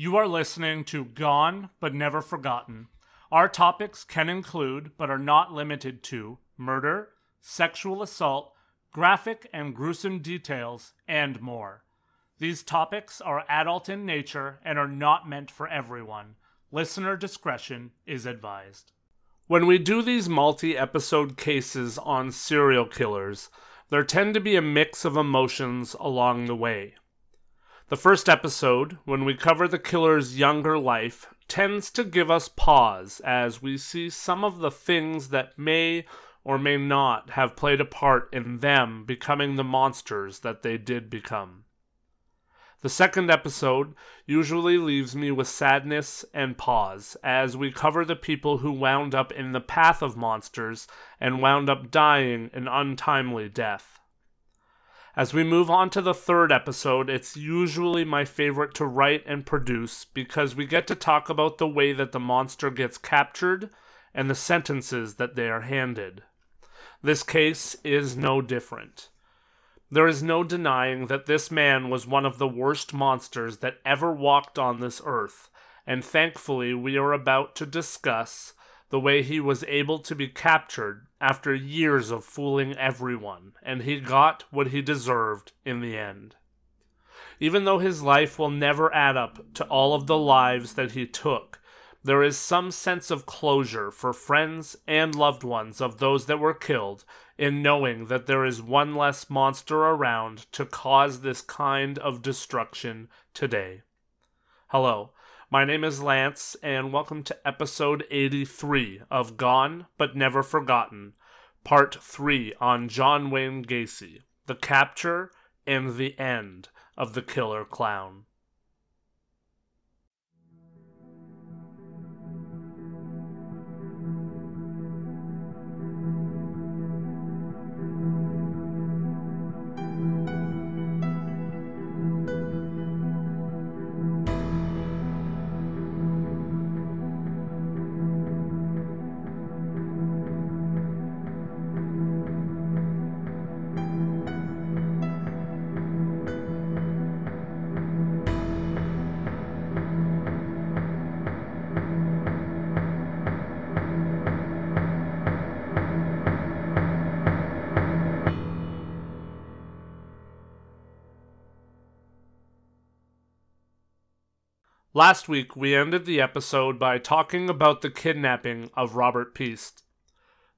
You are listening to Gone but Never Forgotten. Our topics can include, but are not limited to, murder, sexual assault, graphic and gruesome details, and more. These topics are adult in nature and are not meant for everyone. Listener discretion is advised. When we do these multi episode cases on serial killers, there tend to be a mix of emotions along the way. The first episode, when we cover the killer's younger life, tends to give us pause as we see some of the things that may or may not have played a part in them becoming the monsters that they did become. The second episode usually leaves me with sadness and pause as we cover the people who wound up in the path of monsters and wound up dying an untimely death. As we move on to the third episode, it's usually my favorite to write and produce because we get to talk about the way that the monster gets captured and the sentences that they are handed. This case is no different. There is no denying that this man was one of the worst monsters that ever walked on this earth, and thankfully we are about to discuss the way he was able to be captured after years of fooling everyone, and he got what he deserved in the end. Even though his life will never add up to all of the lives that he took, there is some sense of closure for friends and loved ones of those that were killed in knowing that there is one less monster around to cause this kind of destruction today. Hello, my name is Lance, and welcome to episode 83 of Gone But Never Forgotten, part 3 on John Wayne Gacy, the capture and the end of the killer clown. Last week, we ended the episode by talking about the kidnapping of Robert Piest,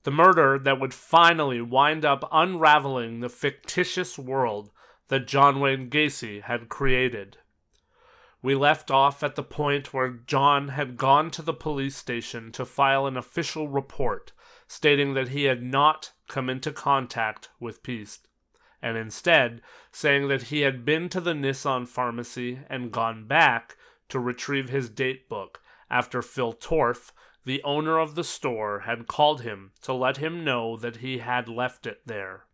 The murder that would finally wind up unraveling the fictitious world that John Wayne Gacy had created. We left off at the point where John had gone to the police station to file an official report stating that he had not come into contact with Piest, and instead saying that he had been to the Nisson pharmacy and gone back to retrieve his date book after Phil Torf, the owner of the store, had called him to let him know that he had left it there.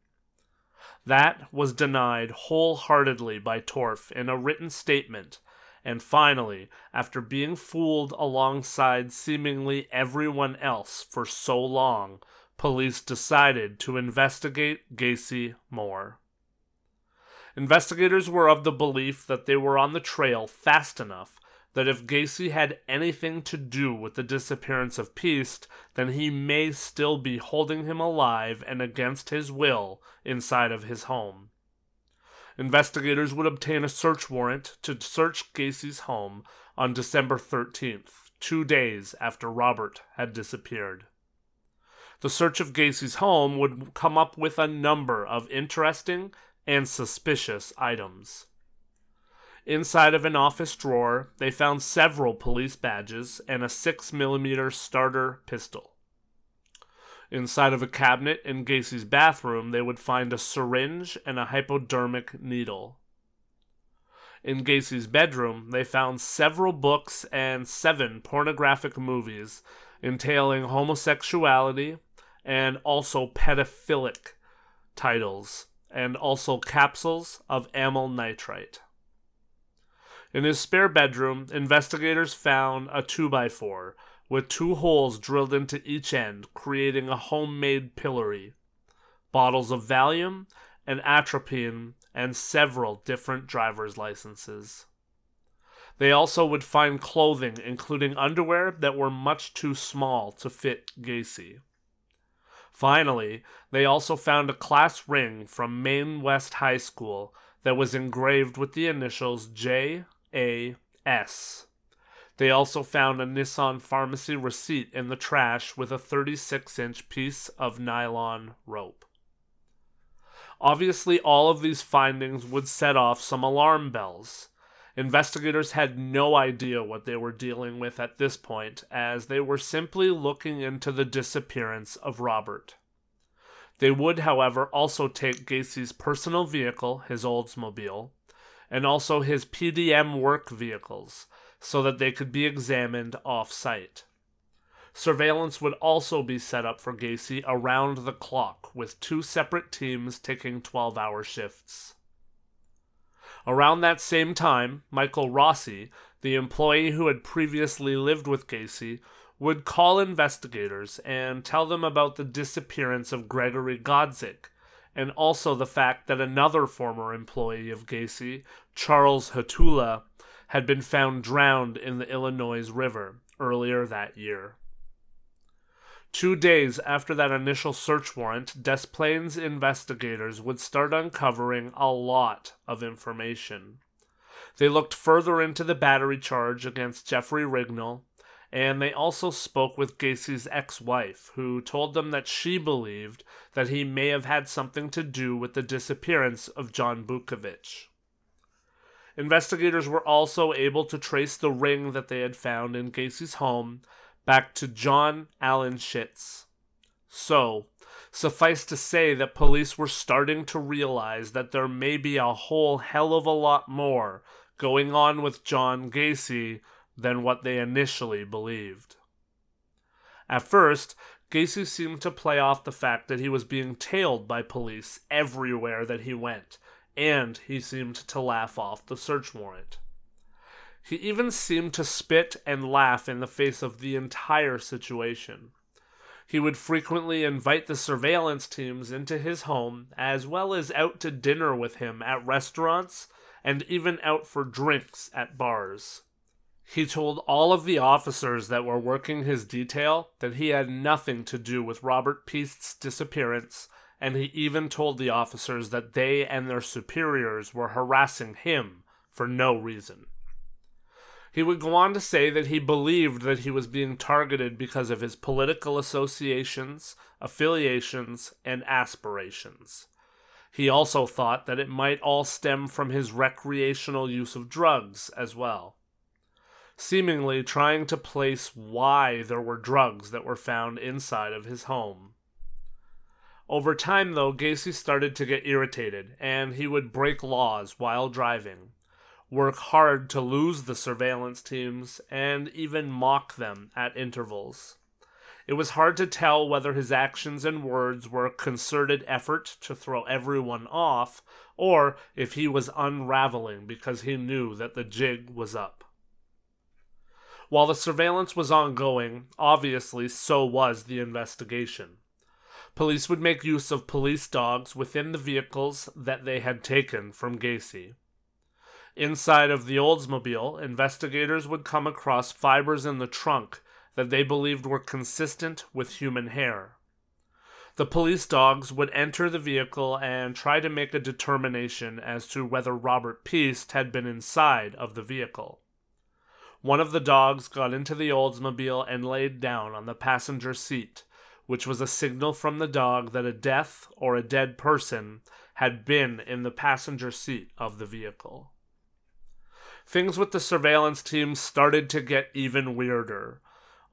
That was denied wholeheartedly by Torf in a written statement, and finally, after being fooled alongside seemingly everyone else for so long, police decided to investigate Gacy more. Investigators were of the belief that they were on the trail fast enough that if Gacy had anything to do with the disappearance of Piest, then he may still be holding him alive and against his will inside of his home. Investigators would obtain a search warrant to search Gacy's home on December 13th, two days after Robert had disappeared. The search of Gacy's home would come up with a number of interesting and suspicious items. Inside of an office drawer, they found several police badges and a 6mm starter pistol. Inside of a cabinet in Gacy's bathroom, they would find a syringe and a hypodermic needle. In Gacy's bedroom, they found several books and seven pornographic movies entailing homosexuality and also pedophilic titles, and also capsules of amyl nitrite. In his spare bedroom, investigators found a 2x4 with two holes drilled into each end, creating a homemade pillory, bottles of Valium and atropine, and several different driver's licenses. They also would find clothing, including underwear that were much too small to fit Gacy. Finally, they also found a class ring from Maine West High School that was engraved with the initials J A S. They also found a Nisson pharmacy receipt in the trash with a 36 inch piece of nylon rope. Obviously, all of these findings would set off some alarm bells. Investigators had no idea what they were dealing with at this point, as they were simply looking into the disappearance of Robert. They would, however, also take Gacy's personal vehicle, his Oldsmobile, and also his PDM work vehicles, so that they could be examined off site. Surveillance would also be set up for Gacy around the clock, with two separate teams taking 12 hour shifts. Around that same time, Michael Rossi, the employee who had previously lived with Gacy, would call investigators and tell them about the disappearance of Gregory Godzik, and also the fact that another former employee of Gacy, Charles Hattula, had been found drowned in the Illinois River earlier that year. Two days after that initial search warrant, Des Plaines investigators would start uncovering a lot of information. They looked further into the battery charge against Jeffrey Rignall, and they also spoke with Gacy's ex wife, who told them that she believed that he may have had something to do with the disappearance of John Butkovich. Investigators were also able to trace the ring that they had found in Gacy's home back to John Allen Szyc. So, suffice to say that police were starting to realize that there may be a whole hell of a lot more going on with John Gacy than what they initially believed. At first, Gacy seemed to play off the fact that he was being tailed by police everywhere that he went, and he seemed to laugh off the search warrant. He even seemed to spit and laugh in the face of the entire situation. He would frequently invite the surveillance teams into his home, as well as out to dinner with him at restaurants and even out for drinks at bars. He told all of the officers that were working his detail that he had nothing to do with Robert Piest's disappearance, and he even told the officers that they and their superiors were harassing him for no reason. He would go on to say that he believed that he was being targeted because of his political associations, affiliations, and aspirations. He also thought that it might all stem from his recreational use of drugs as well. Seemingly trying to place why there were drugs that were found inside of his home. Over time, though, Gacy started to get irritated, and he would break laws while driving work hard to lose the surveillance teams, and even mock them at intervals. It was hard to tell whether his actions and words were a concerted effort to throw everyone off, or if he was unraveling because he knew that the jig was up. While the surveillance was ongoing, obviously so was the investigation. Police would make use of police dogs within the vehicles that they had taken from Gacy. Inside of the Oldsmobile, investigators would come across fibers in the trunk that they believed were consistent with human hair. The police dogs would enter the vehicle and try to make a determination as to whether Robert Piest had been inside of the vehicle. One of the dogs got into the Oldsmobile and laid down on the passenger seat, which was a signal from the dog that a death or a dead person had been in the passenger seat of the vehicle things with the surveillance team started to get even weirder.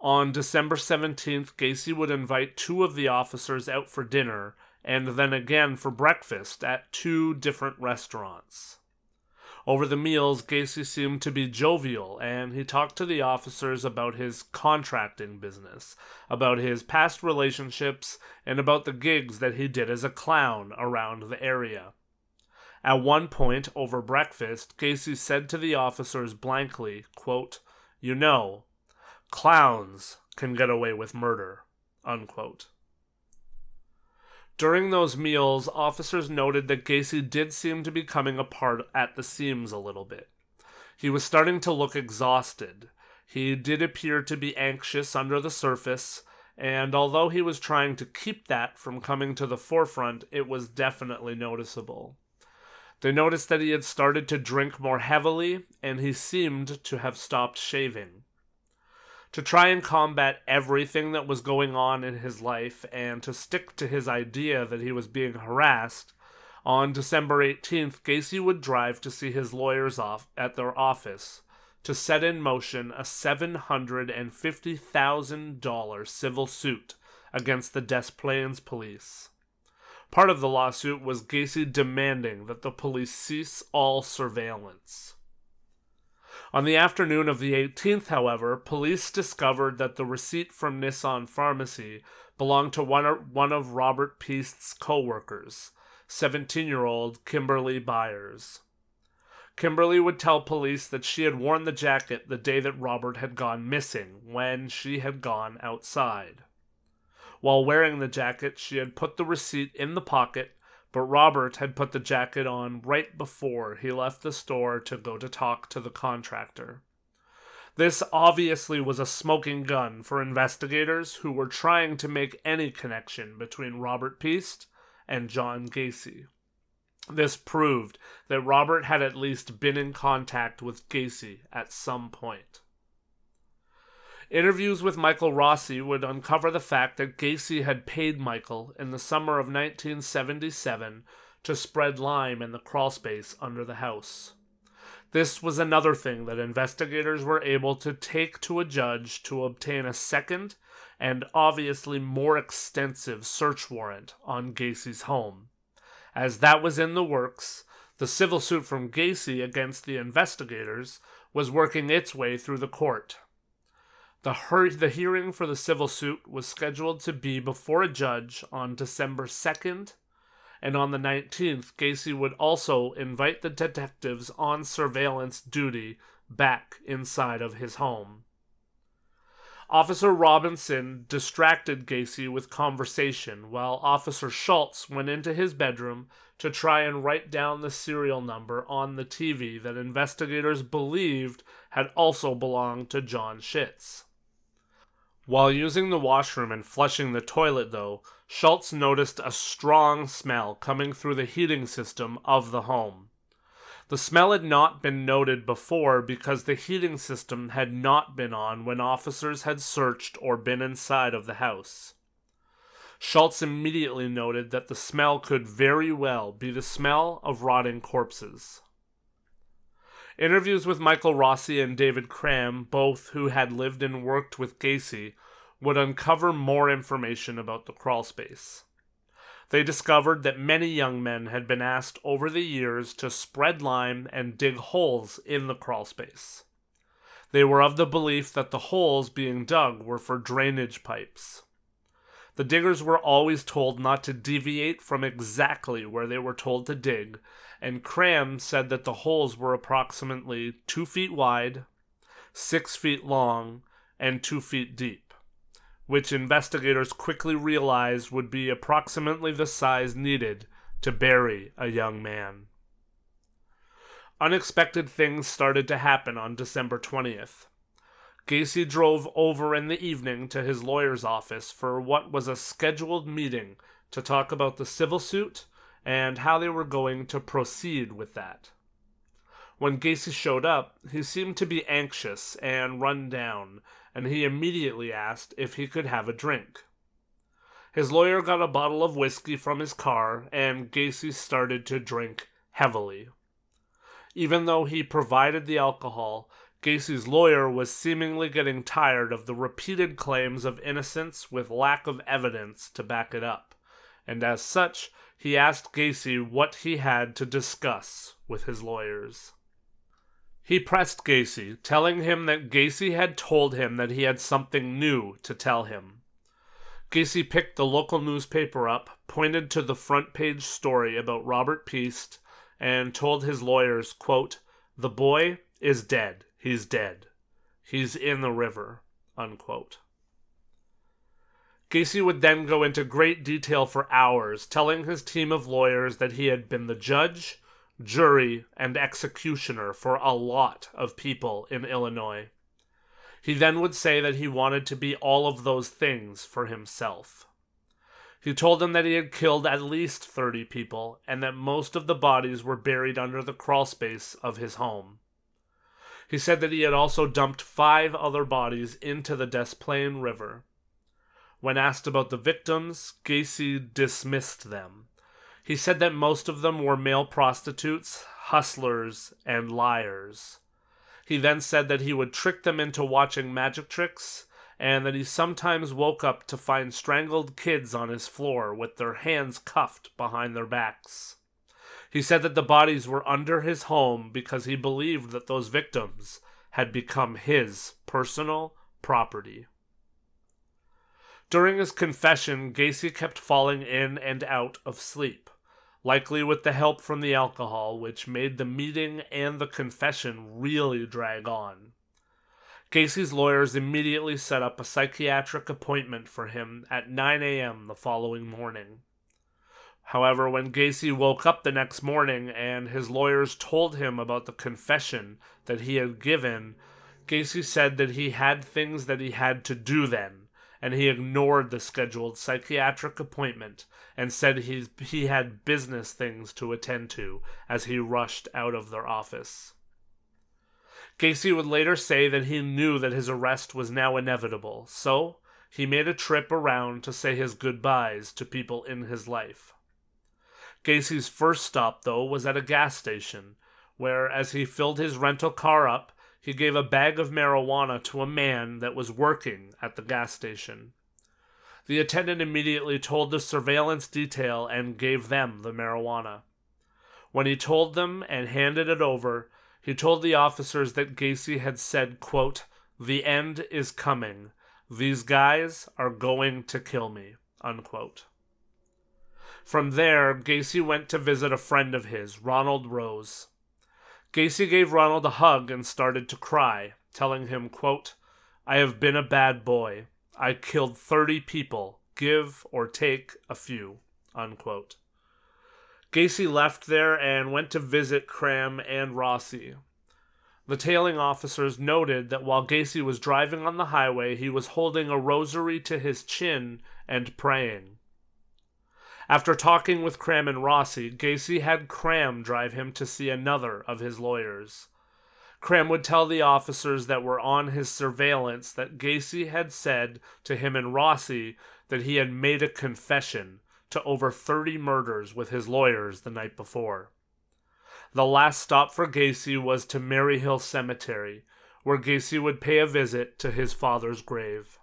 On December 17th, Gacy would invite two of the officers out for dinner and then again for breakfast at two different restaurants. Over the meals, Gacy seemed to be jovial, and he talked to the officers about his contracting business, about his past relationships, and about the gigs that he did as a clown around the area. At one point over breakfast, Gacy said to the officers blankly, quote, You know, clowns can get away with murder. Unquote. During those meals, officers noted that Gacy did seem to be coming apart at the seams a little bit. He was starting to look exhausted. He did appear to be anxious under the surface, and although he was trying to keep that from coming to the forefront, it was definitely noticeable. They noticed that he had started to drink more heavily, and he seemed to have stopped shaving. To try and combat everything that was going on in his life and to stick to his idea that he was being harassed, on December 18th, Gacy would drive to see his lawyers off at their office to set in motion a $750,000 civil suit against the Des Plaines police. Part of the lawsuit was Gacy demanding that the police cease all surveillance. On the afternoon of the 18th, however, police discovered that the receipt from Nisson Pharmacy belonged to one of, one of Robert Piest's co workers, 17 year old Kimberly Byers. Kimberly would tell police that she had worn the jacket the day that Robert had gone missing when she had gone outside. While wearing the jacket, she had put the receipt in the pocket, but Robert had put the jacket on right before he left the store to go to talk to the contractor. This obviously was a smoking gun for investigators who were trying to make any connection between Robert Piest and John Gacy. This proved that Robert had at least been in contact with Gacy at some point. Interviews with Michael Rossi would uncover the fact that Gacy had paid Michael in the summer of 1977 to spread lime in the crawlspace under the house. This was another thing that investigators were able to take to a judge to obtain a second and obviously more extensive search warrant on Gacy's home. As that was in the works, the civil suit from Gacy against the investigators was working its way through the court. The, her- the hearing for the civil suit was scheduled to be before a judge on December 2nd, and on the 19th, Gacy would also invite the detectives on surveillance duty back inside of his home. Officer Robinson distracted Gacy with conversation while Officer Schultz went into his bedroom to try and write down the serial number on the TV that investigators believed had also belonged to John Szyc. While using the washroom and flushing the toilet, though, Schultz noticed a strong smell coming through the heating system of the home. The smell had not been noted before because the heating system had not been on when officers had searched or been inside of the house. Schultz immediately noted that the smell could very well be the smell of rotting corpses. Interviews with Michael Rossi and David Cram, both who had lived and worked with Gacy, would uncover more information about the crawl space. They discovered that many young men had been asked over the years to spread lime and dig holes in the crawl space. They were of the belief that the holes being dug were for drainage pipes. The diggers were always told not to deviate from exactly where they were told to dig, and Cram said that the holes were approximately two feet wide, six feet long, and two feet deep, which investigators quickly realized would be approximately the size needed to bury a young man. Unexpected things started to happen on December 20th. Gacy drove over in the evening to his lawyer's office for what was a scheduled meeting to talk about the civil suit and how they were going to proceed with that. When Gacy showed up, he seemed to be anxious and run down, and he immediately asked if he could have a drink. His lawyer got a bottle of whiskey from his car, and Gacy started to drink heavily. Even though he provided the alcohol, Gacy's lawyer was seemingly getting tired of the repeated claims of innocence with lack of evidence to back it up, and as such, he asked Gacy what he had to discuss with his lawyers. He pressed Gacy, telling him that Gacy had told him that he had something new to tell him. Gacy picked the local newspaper up, pointed to the front page story about Robert Piest, and told his lawyers, quote, The boy is dead. He's dead. He's in the river. Unquote. Gacy would then go into great detail for hours, telling his team of lawyers that he had been the judge, jury, and executioner for a lot of people in Illinois. He then would say that he wanted to be all of those things for himself. He told them that he had killed at least 30 people and that most of the bodies were buried under the crawlspace of his home. He said that he had also dumped five other bodies into the Des Plaines River. When asked about the victims, Gacy dismissed them. He said that most of them were male prostitutes, hustlers, and liars. He then said that he would trick them into watching magic tricks, and that he sometimes woke up to find strangled kids on his floor with their hands cuffed behind their backs. He said that the bodies were under his home because he believed that those victims had become his personal property. During his confession, Gacy kept falling in and out of sleep likely with the help from the alcohol, which made the meeting and the confession really drag on. Gacy's lawyers immediately set up a psychiatric appointment for him at 9 a.m. the following morning. However, when Gacy woke up the next morning and his lawyers told him about the confession that he had given, Gacy said that he had things that he had to do then and he ignored the scheduled psychiatric appointment and said he, he had business things to attend to as he rushed out of their office. Gacy would later say that he knew that his arrest was now inevitable, so he made a trip around to say his goodbyes to people in his life. Gacy's first stop, though, was at a gas station, where, as he filled his rental car up, he gave a bag of marijuana to a man that was working at the gas station. The attendant immediately told the surveillance detail and gave them the marijuana. When he told them and handed it over, he told the officers that Gacy had said, quote, The end is coming. These guys are going to kill me. Unquote. From there, Gacy went to visit a friend of his, Ronald Rohde. Gacy gave Ronald a hug and started to cry, telling him, quote, I have been a bad boy. I killed 30 people. Give or take a few. Unquote. Gacy left there and went to visit Cram and Rossi. The tailing officers noted that while Gacy was driving on the highway, he was holding a rosary to his chin and praying. After talking with Cram and Rossi, Gacy had Cram drive him to see another of his lawyers. Cram would tell the officers that were on his surveillance that Gacy had said to him and Rossi that he had made a confession to over 30 murders with his lawyers the night before. The last stop for Gacy was to Maryhill Cemetery, where Gacy would pay a visit to his father's grave.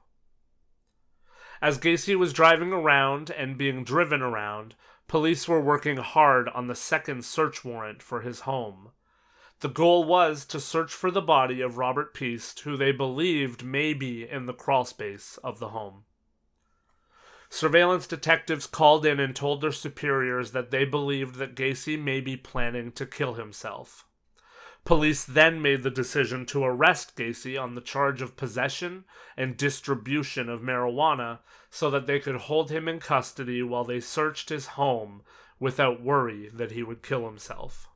As Gacy was driving around and being driven around, police were working hard on the second search warrant for his home. The goal was to search for the body of Robert Piest, who they believed may be in the crawlspace of the home. Surveillance detectives called in and told their superiors that they believed that Gacy may be planning to kill himself. Police then made the decision to arrest Gacy on the charge of possession and distribution of marijuana so that they could hold him in custody while they searched his home without worry that he would kill himself.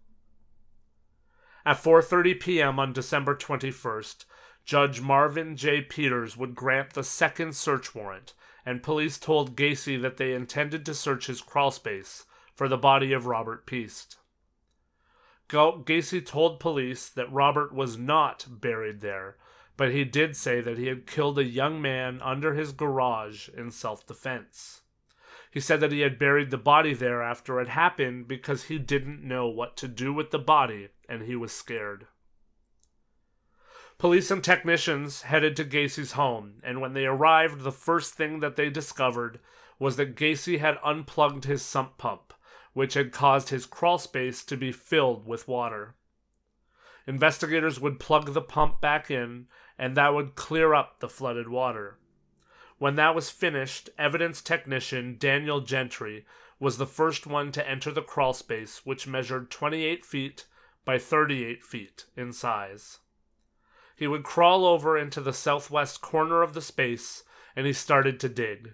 At 4:30 p.m. on December 21st, Judge Marvin J. Peters would grant the second search warrant, and police told Gacy that they intended to search his crawlspace for the body of Robert Piest. Gacy told police that Robert was not buried there, but he did say that he had killed a young man under his garage in self defense. He said that he had buried the body there after it happened because he didn't know what to do with the body and he was scared. Police and technicians headed to Gacy's home, and when they arrived, the first thing that they discovered was that Gacy had unplugged his sump pump which had caused his crawl space to be filled with water. Investigators would plug the pump back in, and that would clear up the flooded water. When that was finished, evidence technician Daniel Genty was the first one to enter the crawl space, which measured 28 feet by 38 feet in size. He would crawl over into the southwest corner of the space and he started to dig.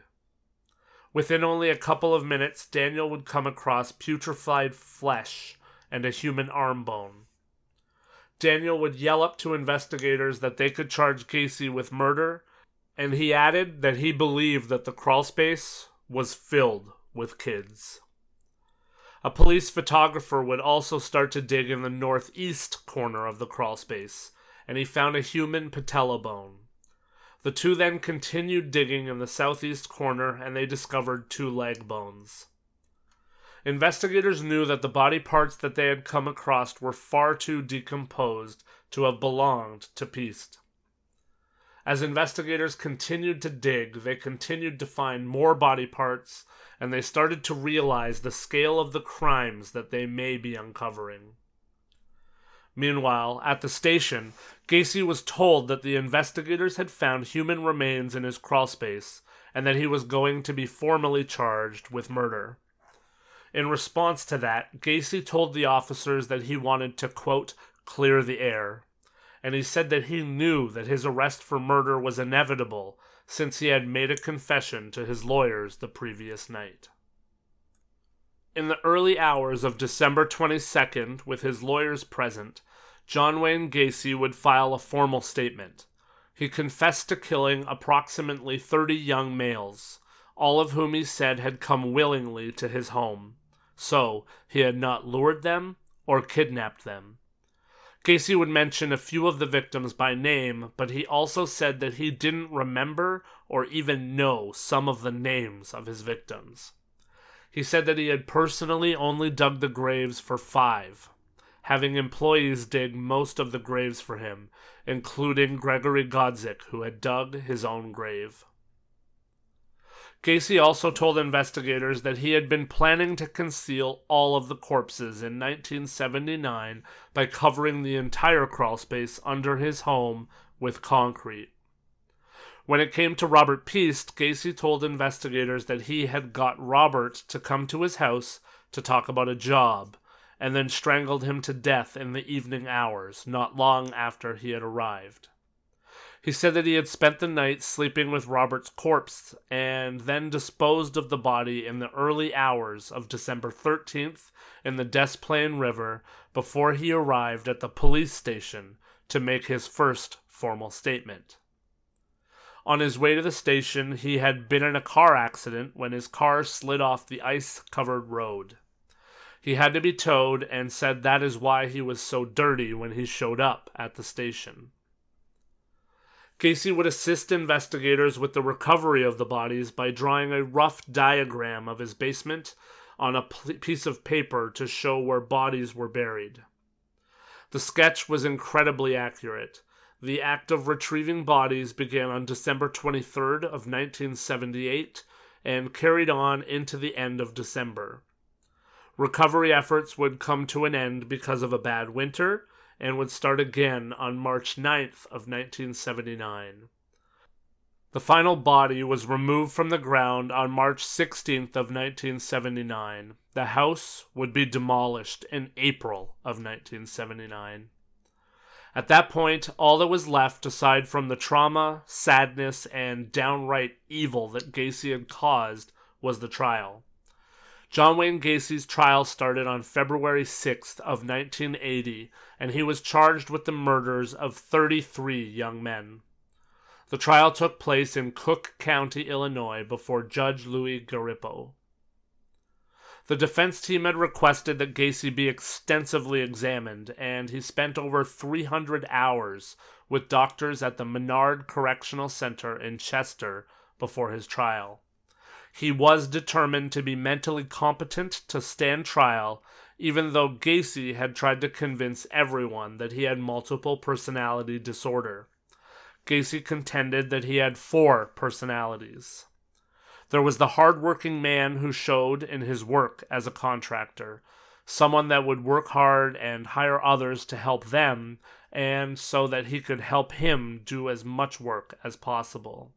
Within only a couple of minutes, Daniel would come across putrefied flesh and a human arm bone. Daniel would yell up to investigators that they could charge Gacy with murder, and he added that he believed that the crawlspace was filled with kids. A police photographer would also start to dig in the northeast corner of the crawlspace, and he found a human patella bone. The two then continued digging in the southeast corner and they discovered two leg bones. Investigators knew that the body parts that they had come across were far too decomposed to have belonged to Piest. As investigators continued to dig, they continued to find more body parts, and they started to realize the scale of the crimes that they may be uncovering. Meanwhile, at the station, Gacy was told that the investigators had found human remains in his crawlspace and that he was going to be formally charged with murder. In response to that, Gacy told the officers that he wanted to, quote, clear the air. And he said that he knew that his arrest for murder was inevitable since he had made a confession to his lawyers the previous night. In the early hours of December 22nd, with his lawyers present, John Wayne Gacy would file a formal statement. He confessed to killing approximately 30 young males, all of whom he said had come willingly to his home. So, he had not lured them or kidnapped them. Gacy would mention a few of the victims by name, but he also said that he didn't remember or even know some of the names of his victims. He said that he had personally only dug the graves for five, having employees dig most of the graves for him, including Gregory Godzik, who had dug his own grave. Gacy also told investigators that he had been planning to conceal all of the corpses in 1979 by covering the entire crawlspace under his home with concrete. When it came to Robert Piest, Gacy told investigators that he had got Robert to come to his house to talk about a job, and then strangled him to death in the evening hours, not long after he had arrived. He said that he had spent the night sleeping with Robert's corpse and then disposed of the body in the early hours of December 13th in the Des Plaines River before he arrived at the police station to make his first formal statement. On his way to the station, he had been in a car accident when his car slid off the ice covered road. He had to be towed and said that is why he was so dirty when he showed up at the station. Gacy would assist investigators with the recovery of the bodies by drawing a rough diagram of his basement on a piece of paper to show where bodies were buried. The sketch was incredibly accurate. The act of retrieving bodies began on December 23rd of 1978 and carried on into the end of December. Recovery efforts would come to an end because of a bad winter and would start again on March 9th of 1979. The final body was removed from the ground on March 16th of 1979. The house would be demolished in April of 1979. At that point, all that was left, aside from the trauma, sadness, and downright evil that Gacy had caused, was the trial. John Wayne Gacy's trial started on February 6th of 1980, and he was charged with the murders of 33 young men. The trial took place in Cook County, Illinois, before Judge Louis Garippo. The defense team had requested that Gacy be extensively examined, and he spent over 300 hours with doctors at the Menard Correctional Center in Chester before his trial. He was determined to be mentally competent to stand trial, even though Gacy had tried to convince everyone that he had multiple personality disorder. Gacy contended that he had four personalities. There was the hard-working man who showed in his work as a contractor, someone that would work hard and hire others to help them, and so that he could help him do as much work as possible.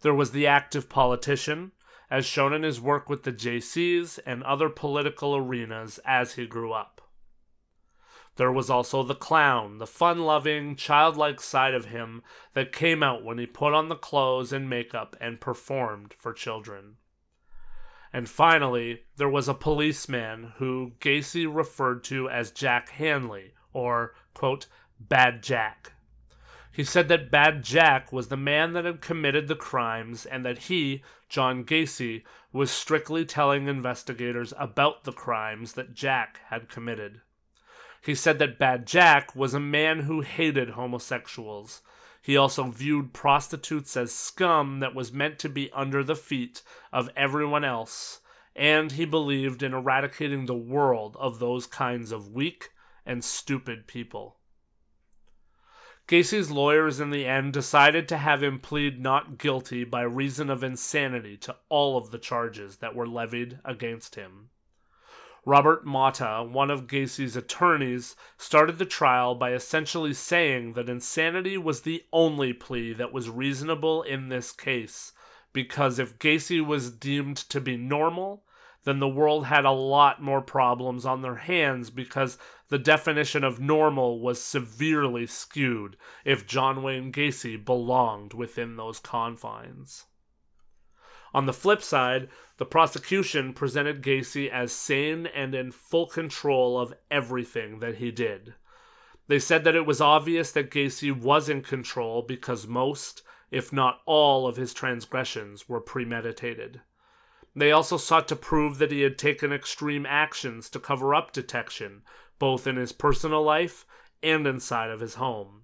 There was the active politician, as shown in his work with the Jaycees and other political arenas as he grew up. There was also the clown, the fun loving, childlike side of him that came out when he put on the clothes and makeup and performed for children. And finally, there was a policeman who Gacy referred to as Jack Hanley, or, quote, Bad Jack. He said that Bad Jack was the man that had committed the crimes and that he, John Gacy, was strictly telling investigators about the crimes that Jack had committed. He said that Bad Jack was a man who hated homosexuals. He also viewed prostitutes as scum that was meant to be under the feet of everyone else, and he believed in eradicating the world of those kinds of weak and stupid people. Gacy's lawyers in the end decided to have him plead not guilty by reason of insanity to all of the charges that were levied against him. Robert Motta, one of Gacy's attorneys, started the trial by essentially saying that insanity was the only plea that was reasonable in this case, because if Gacy was deemed to be normal, then the world had a lot more problems on their hands because the definition of normal was severely skewed if John Wayne Gacy belonged within those confines. On the flip side, the prosecution presented Gacy as sane and in full control of everything that he did. They said that it was obvious that Gacy was in control because most, if not all, of his transgressions were premeditated. They also sought to prove that he had taken extreme actions to cover up detection, both in his personal life and inside of his home.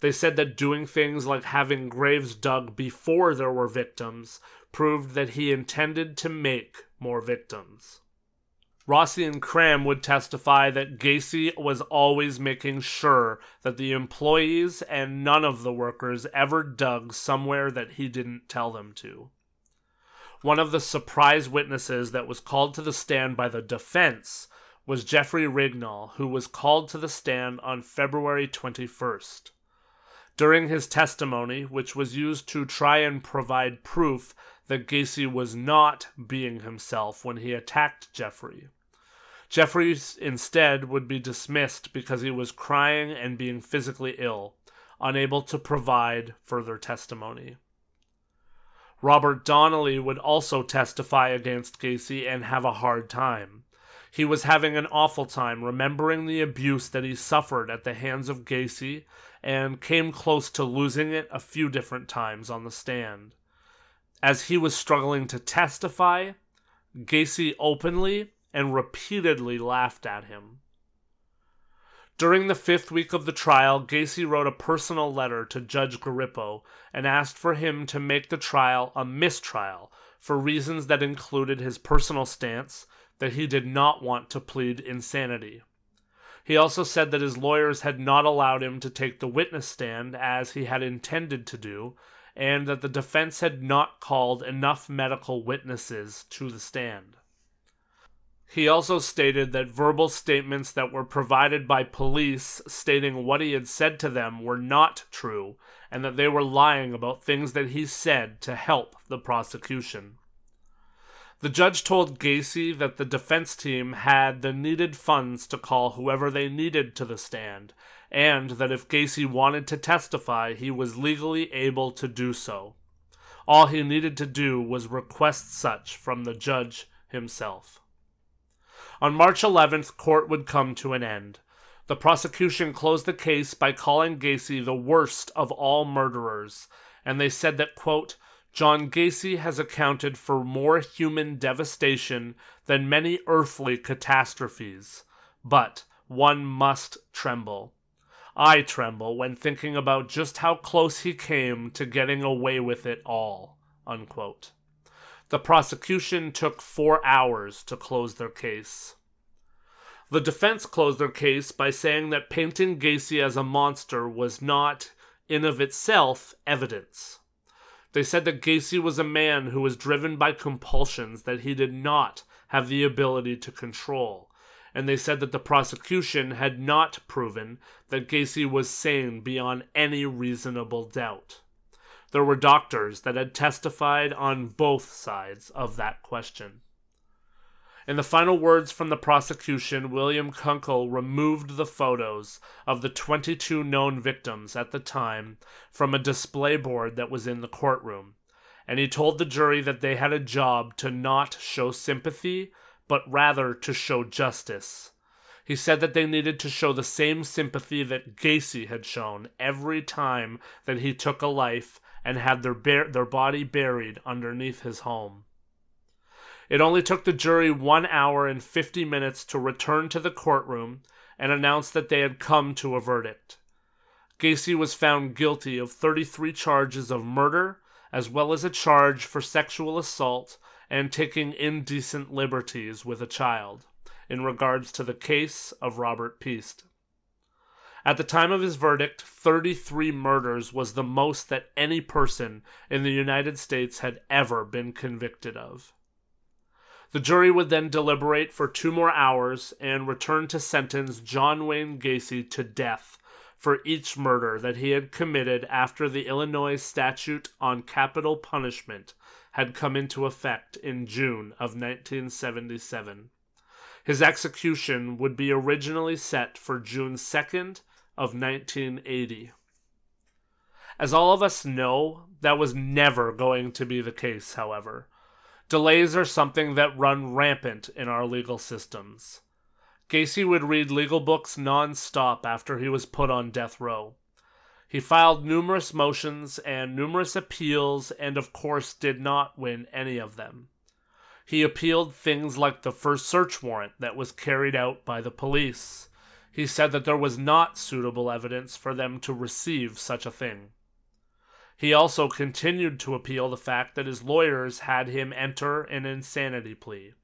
They said that doing things like having graves dug before there were victims proved that he intended to make more victims. Rossi and Cram would testify that Gacy was always making sure that the employees and none of the workers ever dug somewhere that he didn't tell them to. One of the surprise witnesses that was called to the stand by the defense was Jeffrey Rignall, who was called to the stand on February 21st. During his testimony, which was used to try and provide proof that Gacy was not being himself when he attacked Jeffrey. Jeffrey instead would be dismissed because he was crying and being physically ill, unable to provide further testimony. Robert Donnelly would also testify against Gacy and have a hard time. He was having an awful time remembering the abuse that he suffered at the hands of Gacy and came close to losing it a few different times on the stand. As he was struggling to testify, Gacy openly and repeatedly laughed at him. During the fifth week of the trial, Gacy wrote a personal letter to Judge Garippo and asked for him to make the trial a mistrial for reasons that included his personal stance that he did not want to plead insanity. He also said that his lawyers had not allowed him to take the witness stand as he had intended to do, and that the defense had not called enough medical witnesses to the stand. He also stated that verbal statements that were provided by police stating what he had said to them were not true, and that they were lying about things that he said to help the prosecution. The judge told Gacy that the defense team had the needed funds to call whoever they needed to the stand, and that if Gacy wanted to testify, he was legally able to do so. All he needed to do was request such from the judge himself. On March 11th, court would come to an end. The prosecution closed the case by calling Gacy the worst of all murderers, and they said that, quote, John Gacy has accounted for more human devastation than many earthly catastrophes. But one must tremble. I tremble when thinking about just how close he came to getting away with it all. Unquote. The prosecution took four hours to close their case. The defense closed their case by saying that painting Gacy as a monster was not, in of itself, evidence. They said that Gacy was a man who was driven by compulsions that he did not have the ability to control, and they said that the prosecution had not proven that Gacy was sane beyond any reasonable doubt. There were doctors that had testified on both sides of that question. In the final words from the prosecution, William Kunkel removed the photos of the 22 known victims at the time from a display board that was in the courtroom. and he told the jury that they had a job to not show sympathy, but rather to show justice. He said that they needed to show the same sympathy that Gacy had shown every time that he took a life and had their, bar- their body buried underneath his home. It only took the jury one hour and 50 minutes to return to the courtroom and announce that they had come to a verdict. Gacy was found guilty of 33 charges of murder, as well as a charge for sexual assault and taking indecent liberties with a child in regards to the case of Robert Piest. At the time of his verdict, 33 murders was the most that any person in the United States had ever been convicted of. The jury would then deliberate for two more hours and return to sentence John Wayne Gacy to death for each murder that he had committed after the Illinois statute on capital punishment had come into effect in June of 1977. His execution would be originally set for June 2nd of 1980. As all of us know, that was never going to be the case, however. Delays are something that run rampant in our legal systems. Gacy would read legal books non-stop after he was put on death row. He filed numerous motions and numerous appeals, and of course did not win any of them. He appealed things like the first search warrant that was carried out by the police. He said that there was not suitable evidence for them to receive such a thing. He also continued to appeal the fact that his lawyers had him enter an insanity plea.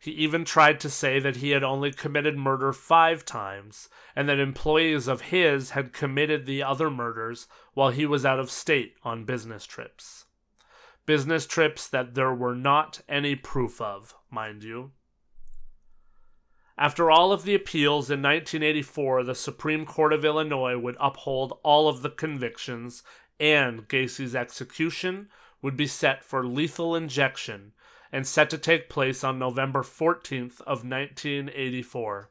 He even tried to say that he had only committed murder five times, and that employees of his had committed the other murders while he was out of state on business trips business trips that there were not any proof of, mind you. After all of the appeals in 1984, the Supreme Court of Illinois would uphold all of the convictions, and Gacy's execution would be set for lethal injection and set to take place on November 14th of 1984.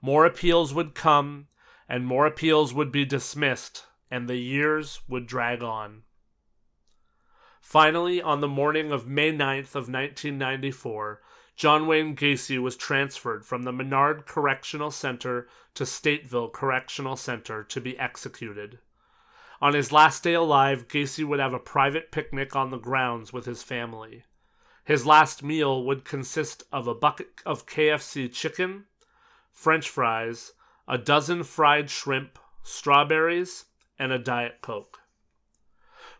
More appeals would come, and more appeals would be dismissed, and the years would drag on. Finally, on the morning of May 9th of 1994, John Wayne Gacy was transferred from the Menard Correctional Center to Stateville Correctional Center to be executed. On his last day alive, Gacy would have a private picnic on the grounds with his family. His last meal would consist of a bucket of KFC chicken, french fries, a dozen fried shrimp, strawberries, and a Diet Coke.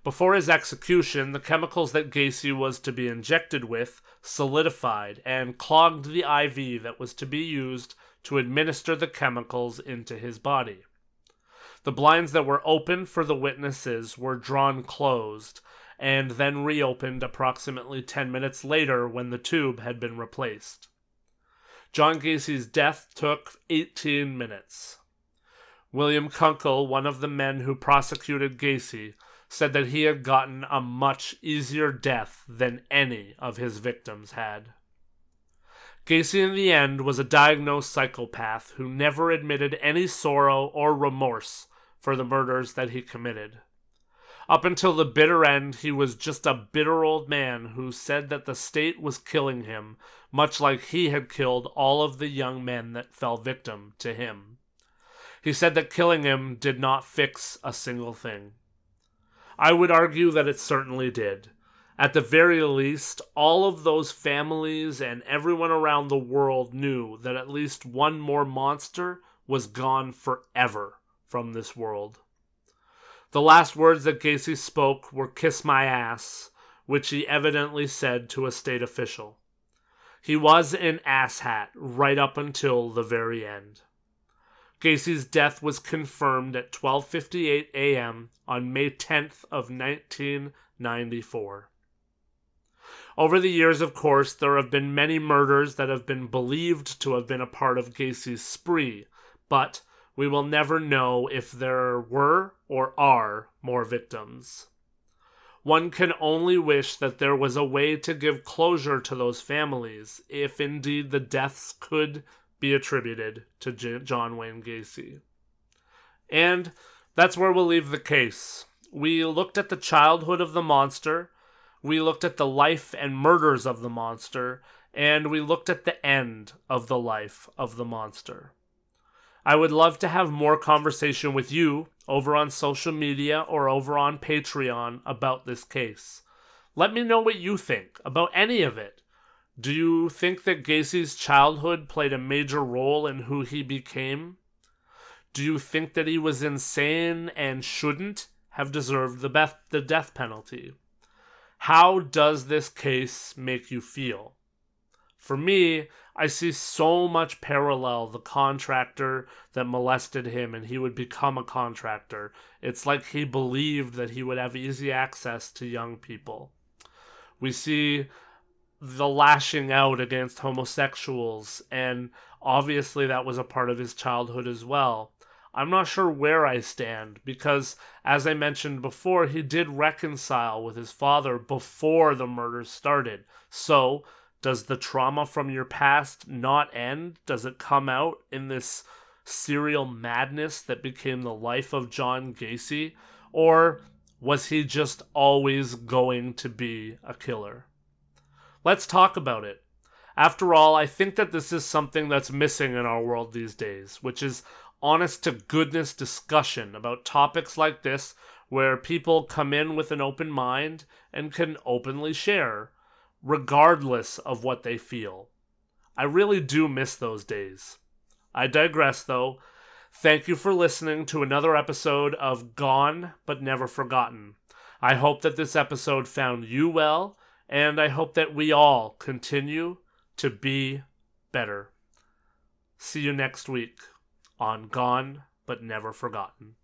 Before his execution, the chemicals that Gacy was to be injected with solidified and clogged the IV that was to be used to administer the chemicals into his body. The blinds that were open for the witnesses were drawn closed and then reopened approximately 10 minutes later when the tube had been replaced. John Gacy's death took 18 minutes. William Kunkel, one of the men who prosecuted Gacy, said that he had gotten a much easier death than any of his victims had. Gacy, in the end, was a diagnosed psychopath who never admitted any sorrow or remorse for the murders that he committed. Up until the bitter end, he was just a bitter old man who said that the state was killing him, much like he had killed all of the young men that fell victim to him. He said that killing him did not fix a single thing. I would argue that it certainly did. At the very least, all of those families and everyone around the world knew that at least one more monster was gone forever from this world. The last words that Gacy spoke were kiss my ass, which he evidently said to a state official. He was an asshat right up until the very end. Gacy's death was confirmed at 12:58 a.m. on May 10th of 1994. Over the years, of course, there have been many murders that have been believed to have been a part of Gacy's spree, but we will never know if there were or are more victims. One can only wish that there was a way to give closure to those families, if indeed the deaths could be attributed to J- John Wayne Gacy. And that's where we'll leave the case. We looked at the childhood of the monster we looked at the life and murders of the monster, and we looked at the end of the life of the monster. I would love to have more conversation with you over on social media or over on Patreon about this case. Let me know what you think about any of it. Do you think that Gacy's childhood played a major role in who he became? Do you think that he was insane and shouldn't have deserved the, beth- the death penalty? How does this case make you feel? For me, I see so much parallel the contractor that molested him and he would become a contractor. It's like he believed that he would have easy access to young people. We see the lashing out against homosexuals, and obviously that was a part of his childhood as well. I'm not sure where I stand because, as I mentioned before, he did reconcile with his father before the murders started. So, does the trauma from your past not end? Does it come out in this serial madness that became the life of John Gacy? Or was he just always going to be a killer? Let's talk about it. After all, I think that this is something that's missing in our world these days, which is honest to goodness discussion about topics like this where people come in with an open mind and can openly share, regardless of what they feel. I really do miss those days. I digress, though. Thank you for listening to another episode of Gone But Never Forgotten. I hope that this episode found you well, and I hope that we all continue to be better. See you next week on Gone But Never Forgotten.